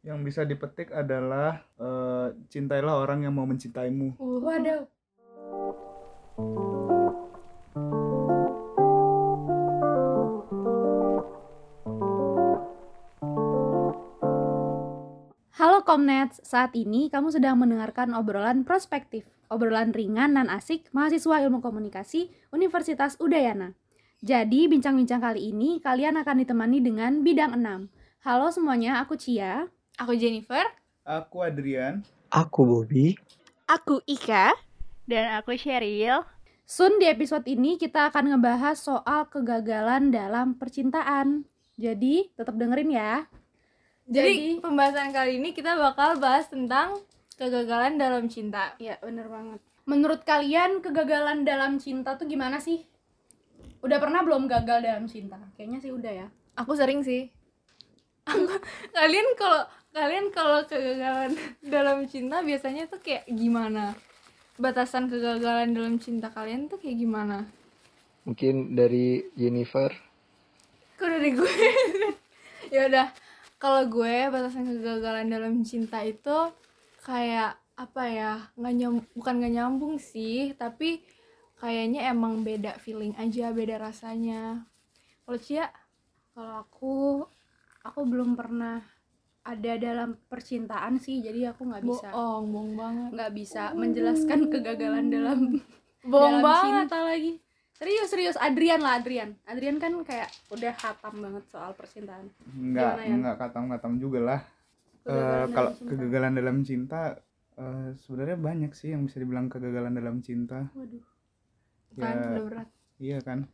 yang bisa dipetik adalah eh, cintailah orang yang mau mencintaimu Waduh. Halo Komnets, saat ini kamu sedang mendengarkan obrolan prospektif, obrolan ringan dan asik mahasiswa ilmu komunikasi Universitas Udayana. Jadi, bincang-bincang kali ini kalian akan ditemani dengan bidang 6. Halo semuanya, aku Cia. Aku Jennifer. aku Adrian Aku Bobby. Aku Ika. Dan aku Sheryl. Soon di episode ini kita akan ngebahas soal kegagalan dalam percintaan. Jadi, tetap dengerin ya. Jadi, pembahasan kali ini kita bakal bahas tentang kegagalan dalam cinta. Iya, bener banget. Menurut kalian kegagalan dalam cinta tuh gimana sih? Udah pernah belum gagal dalam cinta? Kayaknya sih udah ya. Aku sering sih. Aku, kalian kalau kalian kalau kegagalan dalam cinta biasanya tuh kayak gimana? Batasan kegagalan dalam cinta kalian tuh kayak gimana? Mungkin dari Jennifer. Kok dari gue? ya udah, kalau gue batasan kegagalan dalam cinta itu kayak apa ya? nggak nyam, bukan nggak nyambung sih, tapi kayaknya emang beda feeling aja, beda rasanya. Kalau Cia, Kalau aku, aku belum pernah ada dalam percintaan sih, jadi aku nggak bisa bohong, bohong banget. nggak bisa menjelaskan kegagalan dalam Bohong dalam banget. cinta lagi. Serius serius Adrian lah Adrian. Adrian kan kayak udah hatam banget soal percintaan. nggak ya? nggak katam-katam juga lah Eh, kalau cinta. kegagalan dalam cinta eh, sebenarnya banyak sih yang bisa dibilang kegagalan dalam cinta Waduh. Kan Ya, udah berat. iya kan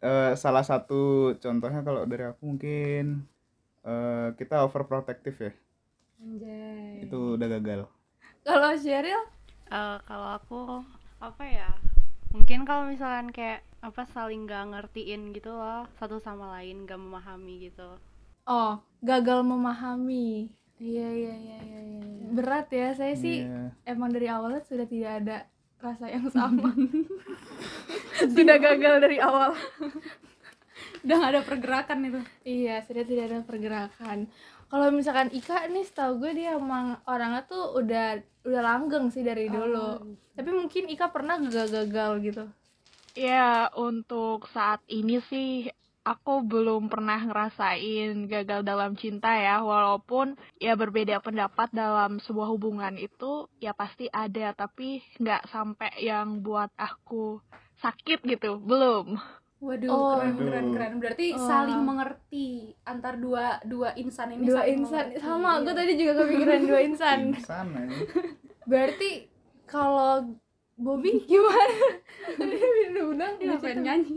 Eh, salah satu contohnya kalau dari aku mungkin eh, kita overprotective ya Anjay. itu udah gagal Kalau Sheryl, Eh, kalau aku apa ya? Mungkin kalau misalkan kayak apa saling gak ngertiin gitu loh satu sama lain gak memahami gitu. oh gagal memahami. Iya iya iya iya. iya. Berat ya, saya sih Iya. emang dari awalnya sudah tidak ada rasa yang sama. sudah gagal dari awal. Udah gak ada pergerakan itu. Iya, sudah tidak ada pergerakan. Kalau misalkan Ika nih, setahu gue dia emang orangnya tuh udah udah langgeng sih dari dulu. Tapi mungkin Ika pernah gagal-gagal gitu. Ya, untuk saat ini sih aku belum pernah ngerasain gagal dalam cinta ya, walaupun ya berbeda pendapat dalam sebuah hubungan itu ya pasti ada, tapi nggak sampai yang buat aku sakit gitu, belum. Waduh, Oh. keren keren keren. Berarti Wah. saling mengerti antar dua dua insan ini Dua saling insan mengerti. sama, gue Iya. tadi juga kepikiran dua insan. Insan aja. Berarti kalau Bobby gimana? Dia undang Dia ngapain nyanyi?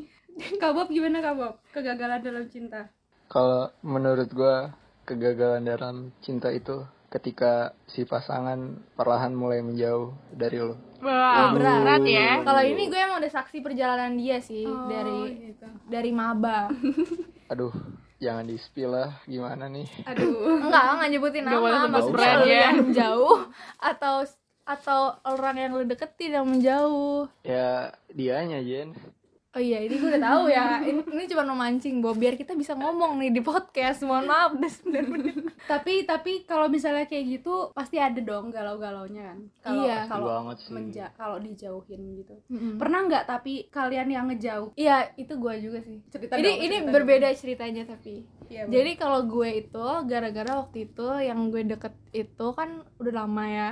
Kak Bob gimana Kak Bob? Kegagalan dalam cinta. Kalau menurut gua kegagalan dalam cinta itu ketika si pasangan perlahan mulai menjauh dari lo. Wah, Oh, berat. ya. Kalau ini gue emang udah saksi perjalanan dia sih Oh, dari gitu. dari maba. Aduh, jangan di spill lah gimana nih. Aduh. Enggak, enggak nyebutin nama, maksudnya lu ya. yang menjauh atau atau orang yang lu deketin yang menjauh. Ya dianya Jen. Oh iya, ini gue udah tahu ya. Ini, ini cuma memancing, Bob, biar kita bisa ngomong nih di podcast. Mohon maaf, udah 9 menit. tapi tapi kalau misalnya kayak gitu pasti ada dong galau-galaunya kan. Kalau Iya. kalau Pasti banget sih. menja kalau dijauhin gitu. Mm-mm. Pernah nggak tapi kalian yang ngejauh? Iya, itu gue juga sih. Cerita Ini dong, ini cerita berbeda ceritanya tapi. dong. Iya, Jadi kalau gue itu gara-gara waktu itu yang gue deket itu kan udah lama ya.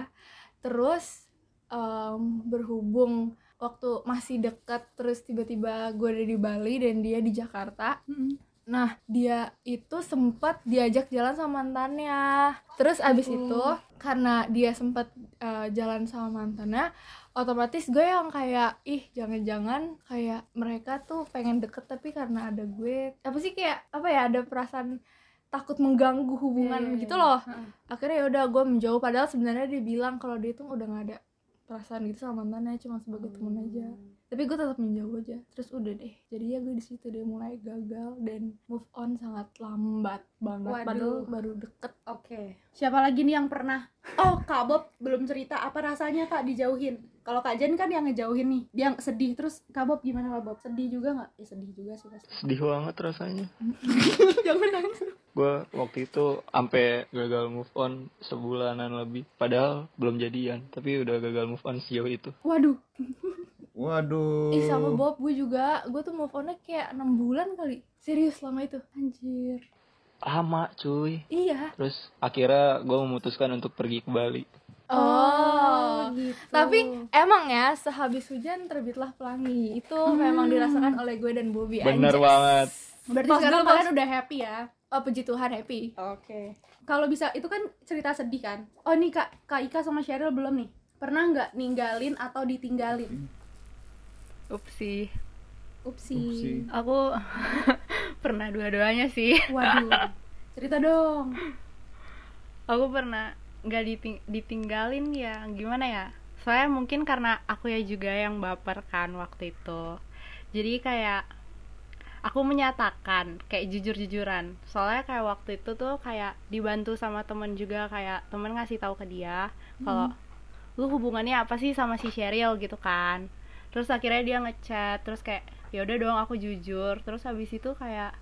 Terus em, berhubung waktu masih deket terus tiba-tiba gue ada di Bali dan dia di Jakarta. Mm-mm. Nah dia itu sempat diajak jalan sama mantannya. Terus abis Oh. itu karena dia sempat eh, jalan sama mantannya, otomatis gue yang kayak ih jangan-jangan kayak mereka tuh pengen deket tapi karena ada gue apa sih kayak apa ya ada perasaan takut mengganggu hubungan Iya, iya, gitu iya. loh. Akhirnya ya udah gue menjauh padahal sebenarnya dia bilang kalau dia tuh udah nggak ada perasaan gitu sama mantannya cuma sebagai temen aja tapi gue tetap menjauh aja terus udah deh jadi ya gue di situ dia mulai gagal dan move on sangat lambat banget Waduh. padahal baru deket Oke. Siapa lagi nih yang pernah? Oh, Kak Bob belum cerita apa rasanya Kak dijauhin? Kalau Kak Jen kan yang ngejauhin nih dia yang sedih terus Kak Bob gimana Kak Bob? Sedih juga nggak? Ya sedih juga sih pasti. Sedih banget rasanya. Jangan nangis. Gue waktu itu sampai gagal move on sebulanan lebih padahal belum jadian tapi udah gagal move on sejauh itu. Waduh. Waduh. Ih sama Bob gue juga. Gue tuh move on kayak enam bulan kali. Serius lama itu. Anjir. Lama cuy. Iya. Terus akhirnya gue memutuskan untuk pergi ke Bali oh, gitu tapi emang ya sehabis hujan terbitlah pelangi itu memang dirasakan oleh gue dan Bobby bener anjas. banget berarti Pas sekarang kalian udah happy ya oh puji Tuhan happy Oke. Kalau bisa itu kan cerita sedih kan. Oh nih kak, kak Ika sama Cheryl belum nih. Pernah nggak ninggalin atau ditinggalin? Upsi. Upsi. Upsi. Aku pernah dua-duanya sih. Waduh. Cerita dong. Aku pernah nggak diting- ditinggalin ya gimana ya? Soalnya mungkin karena aku ya juga yang baper kan waktu itu. Jadi kayak aku menyatakan kayak jujur-jujuran. Soalnya kayak waktu itu tuh kayak dibantu sama temen juga kayak temen ngasih tahu ke dia kalau lu hubungannya apa sih sama si Cheryl gitu kan. Terus akhirnya dia ngechat terus kayak ya udah dong aku jujur. Terus habis itu kayak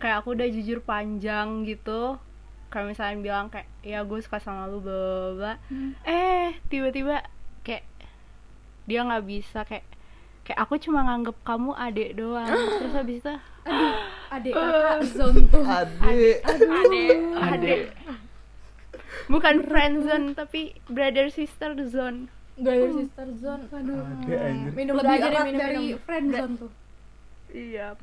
kayak aku udah jujur panjang gitu kayak misalnya bilang kayak ya gue suka sama lu bla bla bla. eh tiba-tiba kayak dia nggak bisa kayak kayak aku cuma nganggep kamu adek doang. Terus habis itu Adik kakak zone tuh. adik adek adek bukan friendzone tapi brother sister zone. Brother sister zone. Aduh. adik minum Lebih aja erat minum dari minum friend zone tuh. iya.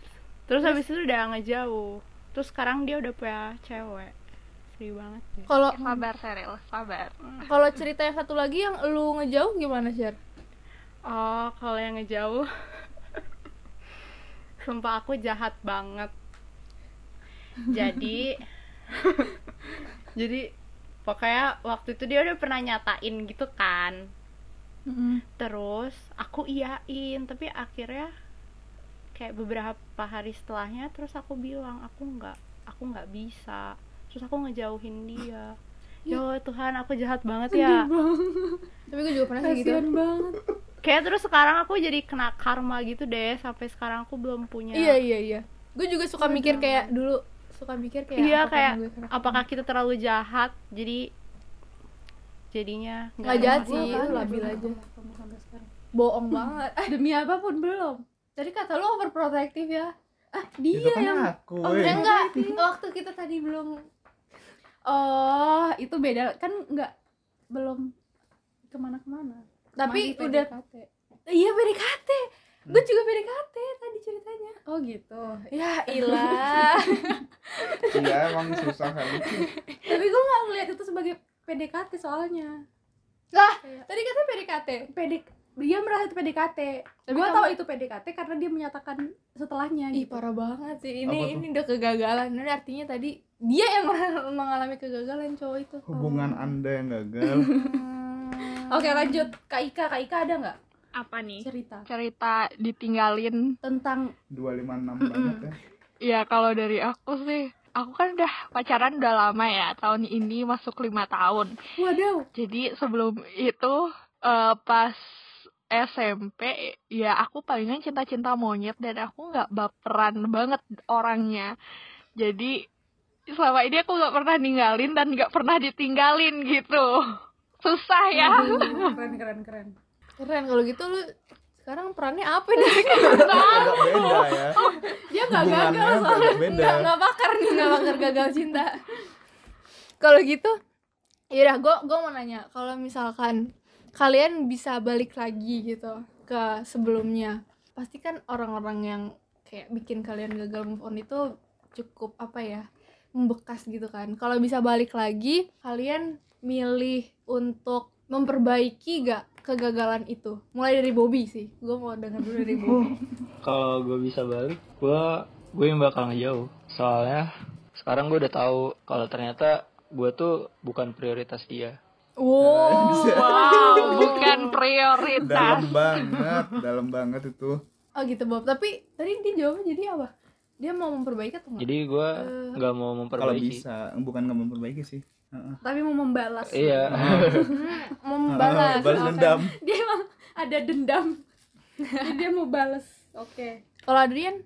Terus habis itu udah ngejauh terus sekarang dia udah punya cewek sedih banget ya. kalau Sabar Seril, sabar. kalau cerita yang satu lagi yang lu ngejauh gimana Sher? Oh, kalau yang ngejauh Sumpah aku jahat banget Jadi Jadi Pokoknya waktu itu dia udah pernah nyatain gitu kan Terus aku iyain Tapi akhirnya Kayak beberapa hari setelahnya Terus aku bilang Aku nggak Aku nggak bisa Terus aku ngejauhin dia. Ya Allah, Tuhan aku jahat banget ya. tapi gue juga pernah sih gitu. Banget. Kayak terus sekarang aku jadi kena karma gitu deh Sampai sekarang aku belum punya iya iya iya. Gue juga suka mikir kayak dulu suka mikir kayak Iya kayak apakah kita terlalu jahat Jadi Jadinya nggak jahat sih masalah. lu Apaan ya labil aja. bohong banget. Demi apa pun belum. tadi kata lu overprotective ya. Ah, itu dia kan yang aku oh ya enggak. Waktu kita tadi belum Oh, itu beda kan nggak belum ke mana-kemana. tapi Masih udah PDKT. iya PDKT gue juga PDKT tadi ceritanya Oh gitu. ya ilah iya emang susah kali Tapi gue nggak ngeliat itu sebagai PDKT soalnya. lah Kayak- tadi katanya PDKT PD dia merasa itu PDKT. Tapi Gue tahu itu PDKT karena dia menyatakan setelahnya ih gitu. parah banget sih ini ini udah kegagalan ini artinya tadi dia yang mengalami kegagalan cowok itu hubungan anda yang gagal Hmm. Oke lanjut Kak Ika, Kak Ika ada nggak Apa nih? cerita Cerita ditinggalin. tentang 256 banget ya Ya kalau dari aku sih, aku kan udah pacaran udah lama ya. Tahun ini masuk lima tahun. Waduh. Jadi sebelum itu eh, pas SMP ya aku palingan cinta-cinta monyet dan aku nggak baperan banget orangnya. Jadi selama ini aku nggak pernah ninggalin dan nggak pernah ditinggalin gitu. Susah ya. Keren keren keren. keren kalau gitu lu sekarang perannya apa nih agak beda ya Dia nggak gagal soalnya. nggak nggak bakar nih nggak bakar gagal cinta kalau gitu yaudah gue gue mau nanya kalau misalkan kalian bisa balik lagi gitu ke sebelumnya pasti kan orang-orang yang kayak bikin kalian gagal move on itu cukup apa ya membekas gitu kan. Kalau bisa balik lagi kalian milih untuk memperbaiki gak kegagalan itu? Mulai dari Bobby sih. Gue mau denger dulu dari Bobby. Kalau gue bisa balik gue gue yang bakal ngejauh. Soalnya sekarang gue udah tahu kalau ternyata gue tuh bukan prioritas dia. Wow. Wow, bukan prioritas. dalam banget dalam banget itu. Oh gitu Bob. Tapi tadi dia jawabnya jadi apa? Dia mau memperbaiki atau enggak? jadi gue Eh, nggak mau kalau memperbaiki bisa bukan nggak memperbaiki sih. Heeh. Tapi mau membalas. iya. Hmm, membalas. balas Oke. dendam. Dia emang ada dendam. Jadi dia mau bales oke. Kalau Adrian?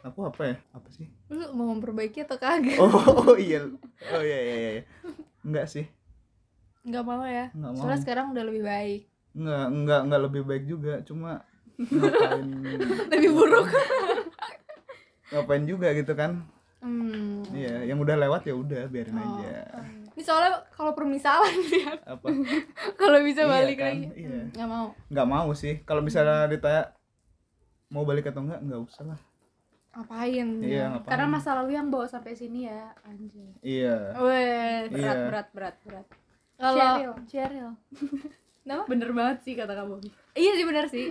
Aku apa ya? Apa sih? Lu mau memperbaiki atau kagak? Oh, oh iya. Oh iya iya iya enggak sih. Nggak mau ya? Nggak mau. soalnya sekarang udah lebih baik. Enggak enggak enggak lebih baik juga. Cuma ngapain? Lebih buruk ngapain juga gitu kan? Hmm. iya yang udah lewat ya udah biarin Oh. aja. ini soalnya kalau permisalan ya. Apa? Kalau bisa Iya balik kan, lagi. Iya. Hmm, nggak mau. Nggak mau sih. Kalau misalnya ditanya mau balik atau enggak nggak usah lah. Ngapain? Iya ya? ngapain? Karena masa lalu yang bawa sampai sini ya anjir iya. Weh, berat Iya. berat berat berat. Kalau Cheryl. Cheryl Kenapa? bener banget sih kata kamu. Iya sih benar sih.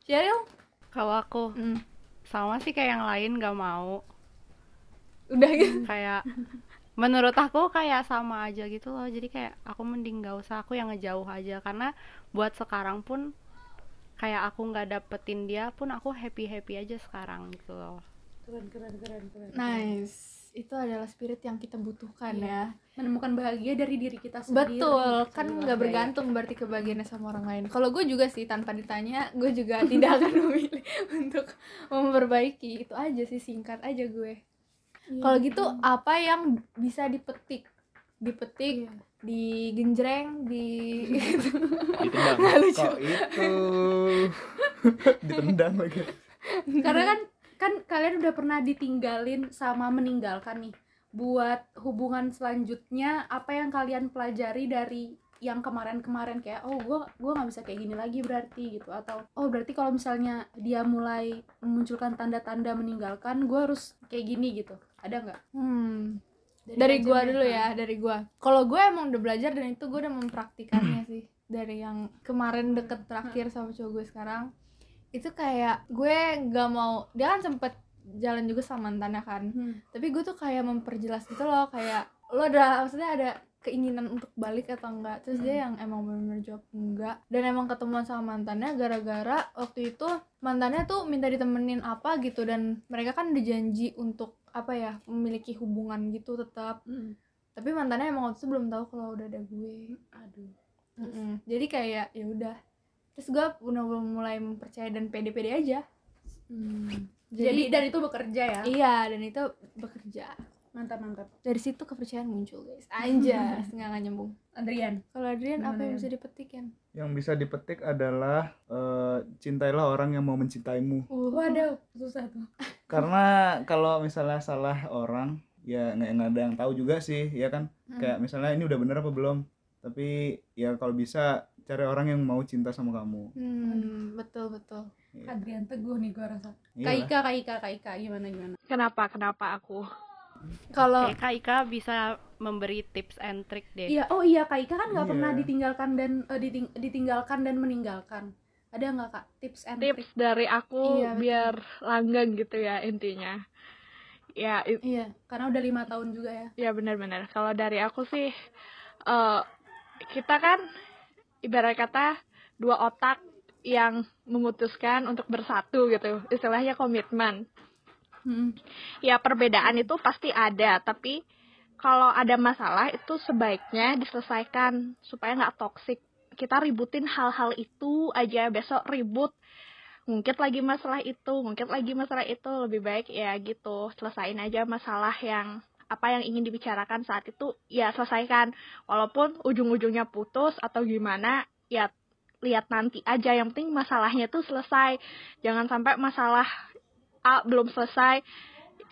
Cheryl Kalau aku Hmm. Sama sih kayak yang lain gak mau. udah gitu Kayak menurut aku kayak sama aja gitu loh. Jadi kayak aku mending gak usah aku yang ngejauh aja karena buat sekarang pun kayak aku nggak dapetin dia pun aku happy happy aja sekarang gitu loh. keren keren keren keren nice itu adalah spirit yang kita butuhkan ya. Menemukan bahagia dari diri kita sendiri. Betul kan Jiwa nggak daya. bergantung berarti kebahagiaannya sama orang lain. Kalau gue juga sih tanpa ditanya gue juga tidak akan memilih untuk memperbaiki. Itu aja sih singkat aja gue. Kalau gitu apa yang bisa dipetik? Dipetik digenjreng di ditendang. Nggak lucu. Kok itu? Ditendang lagi. Karena kan kan kalian udah pernah ditinggalin sama meninggalkan nih. Buat hubungan selanjutnya apa yang kalian pelajari dari yang kemarin-kemarin? Kayak oh gue gua nggak bisa kayak gini lagi berarti gitu. Atau oh berarti kalau misalnya dia mulai memunculkan tanda-tanda meninggalkan gue harus kayak gini gitu. Ada nggak? Hmm. dari gua Kajeng dulu ya dari gua. Kalau gue emang udah belajar dan itu gue udah mempraktikannya sih. Dari yang kemarin deket terakhir sama cowok gue sekarang itu kayak gue nggak mau dia kan sempet jalan juga sama mantannya kan. Hmm. tapi gue tuh kayak memperjelas gitu loh kayak lo ada maksudnya ada keinginan untuk balik atau enggak? Terus dia yang emang benar-benar jawab enggak. Dan emang ketemuan sama mantannya gara-gara waktu itu mantannya tuh minta ditemenin apa gitu. Dan mereka kan udah janji untuk apa ya memiliki hubungan gitu tetap. Hmm. tapi mantannya emang waktu itu belum tahu kalau udah ada gue. Aduh. Mm-mm. jadi kayak ya udah terus gue udah mulai mempercaya dan pede-pede aja. Hmm. jadi, jadi dan itu bekerja ya? Iya dan itu bekerja. Mantap mantap. Dari situ kepercayaan muncul guys. Anjas nggak nggak nyambung. Adrian. Kalau Adrian apa yang bisa dipetik kan yang bisa dipetik adalah eh, cintailah orang yang mau mencintaimu. Waduh susah tuh. Karena kalau misalnya salah orang ya nggak nggak ada yang tahu juga sih ya kan? Hmm. kayak misalnya ini udah bener apa belum? Tapi ya kalau bisa cari orang yang mau cinta sama kamu hmm, betul betul Adrian teguh nih gue rasa Iyalah. Kak Ika Kak Ika Kak Ika gimana gimana Kenapa? Kenapa aku? kalau Kayak Kak Ika bisa memberi tips and trick deh. Iya, oh iya Kak Ika kan nggak Iya. pernah ditinggalkan dan eh, diting- ditinggalkan dan meninggalkan. Ada nggak Kak tips and Tips trick? dari aku Iya, betul. biar langgeng gitu ya intinya. Ya, it- Iya, karena udah lima tahun juga ya. ya benar-benar. Kalau dari aku sih, eh kita kan ibarat kata dua otak yang memutuskan untuk bersatu gitu. Istilahnya komitmen. Hmm. ya perbedaan itu pasti ada tapi kalau ada masalah itu sebaiknya diselesaikan supaya nggak toksik kita ributin hal-hal itu aja besok ribut ngungkit lagi masalah itu ngungkit lagi masalah itu lebih baik ya gitu selesain aja masalah yang apa yang ingin dibicarakan saat itu ya selesaikan. Walaupun ujung-ujungnya putus atau gimana ya lihat nanti aja. Yang penting masalahnya tuh selesai. Jangan sampai masalah A belum selesai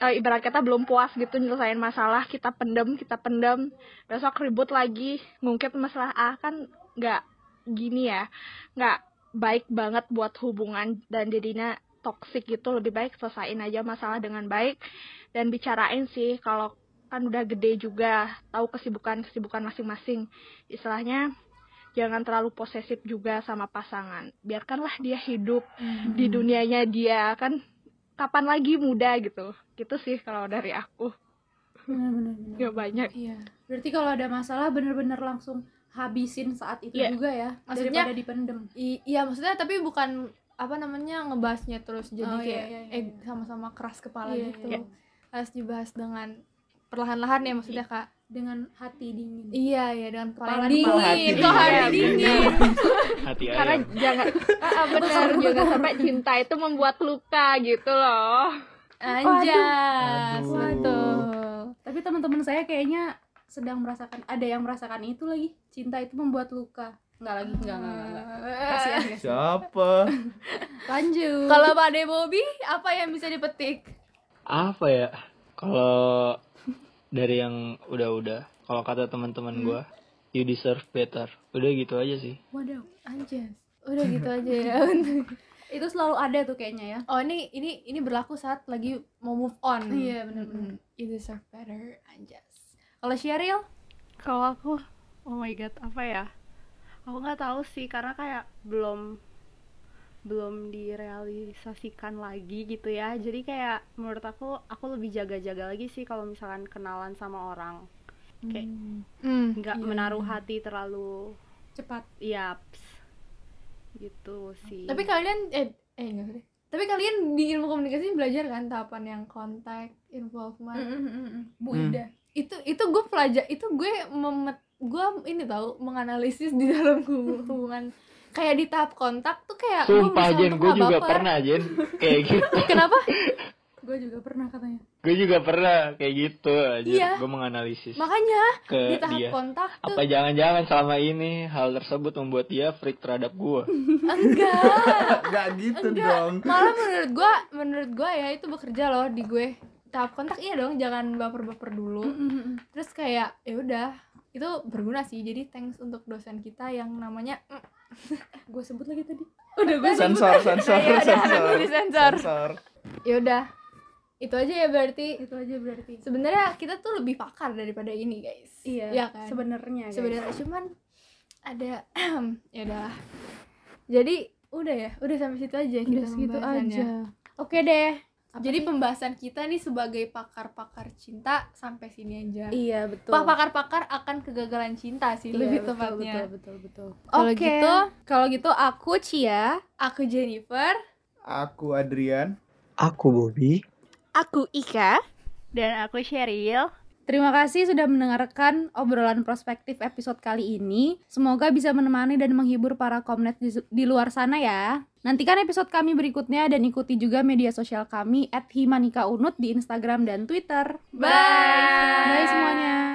eh, ibarat kata belum puas gitu nyelesain masalah kita pendem kita pendem. Besok ribut lagi ngungkit masalah A. Kan nggak gini ya nggak baik banget buat hubungan dan jadinya toxic gitu. Lebih baik selesaiin aja masalah dengan baik dan bicarain sih kalau kan udah gede juga tahu kesibukan kesibukan masing-masing istilahnya jangan terlalu posesif juga sama pasangan biarkanlah dia hidup di dunianya dia kan kapan lagi muda gitu gitu sih kalau dari aku Benar-benar. benar. ya banyak iya Berarti kalau ada masalah bener-bener langsung habisin saat itu Iya. juga ya. Maksudnya- daripada dipendem. I- iya maksudnya tapi bukan apa namanya ngebahasnya terus jadi Oh, iya, kayak iya, iya, eh iya. sama-sama keras kepala Iya, gitu iya. harus dibahas dengan perlahan-lahan ya maksudnya kak. dengan hati dingin. Iya ya dengan kepala Kepala dingin. dingin. kok hati dingin hati karena ayam. jangan ah, benar jangan sampai cinta itu membuat luka gitu loh. Anjas. Aduh. betul. Tapi teman-teman saya kayaknya sedang merasakan ada yang merasakan itu lagi. Cinta itu membuat luka. Nggak lagi nggak nggak nggak, kasihan. siapa? Lanjut. Kalau Pak Bobby apa yang bisa dipetik? Apa ya? Kalau dari yang udah-udah. Kalau kata teman-teman gua you deserve better. Udah gitu aja sih. Waduh anjas udah gitu aja ya. Itu selalu ada tuh kayaknya ya. Oh ini ini ini berlaku saat lagi mau move on. Iya, benar-benar. Mm, you deserve better anjas. Kalau Sheryl? Kalau aku, oh my god, apa ya? Aku nggak tahu sih karena kayak belum belum direalisasikan lagi gitu ya. Jadi kayak menurut aku, aku lebih jaga-jaga lagi sih kalau misalkan kenalan sama orang. Kayak Hmm, nggak iya, menaruh hati terlalu cepat yaps gitu sih. tapi kalian eh eh enggak deh. tapi kalian di ilmu komunikasi belajar kan tahapan yang kontak involvement Bu Hmm. Ida itu itu gue pelajar itu gue memet gue ini tahu menganalisis di dalam hubu- hubungan. Kayak di tahap kontak tuh kayak sumpah Jen gue nggak juga baper. pernah Jen. Kayak gitu. Kenapa? Gue juga pernah katanya. Gue juga pernah kayak gitu aja Iya. gue menganalisis makanya ke di tahap dia. kontak tuh apa jangan-jangan selama ini hal tersebut membuat dia freak terhadap gue enggak. Nggak gitu enggak. dong. Malah menurut gue menurut gue ya itu bekerja loh di gue. Tahap kontak iya dong jangan baper-baper dulu. Terus kayak ya udah itu berguna sih. Jadi thanks untuk dosen kita yang namanya gue sebut lagi tadi. Udah gue sensor sensor Ya udah, sensor. sensor. sensor. Ya udah. Itu aja ya berarti. Itu aja berarti. Sebenarnya kita tuh lebih pakar daripada ini guys. Iya Iya kan? sebenarnya guys. sebenarnya cuman ada ya udah. Jadi udah ya? Udah sampai situ aja udah kita segitu aja. Oke deh Apa jadi pembahasan kita nih sebagai pakar-pakar cinta sampai sini aja. Iya betul. Pak pakar-pakar akan kegagalan cinta sih Iya, lebih betul, tepatnya. betul betul betul. Kalau Oke. gitu, kalau gitu aku Cia aku Jennifer. Aku Adrian. Aku Bobby. aku Ika. Dan aku Sheryl. Terima kasih sudah mendengarkan obrolan prospektif episode kali ini. Semoga bisa menemani dan menghibur para komnet di, di luar sana ya. Nantikan episode kami berikutnya dan ikuti juga media sosial kami @himanikaunut di Instagram dan Twitter. Bye. Bye semuanya.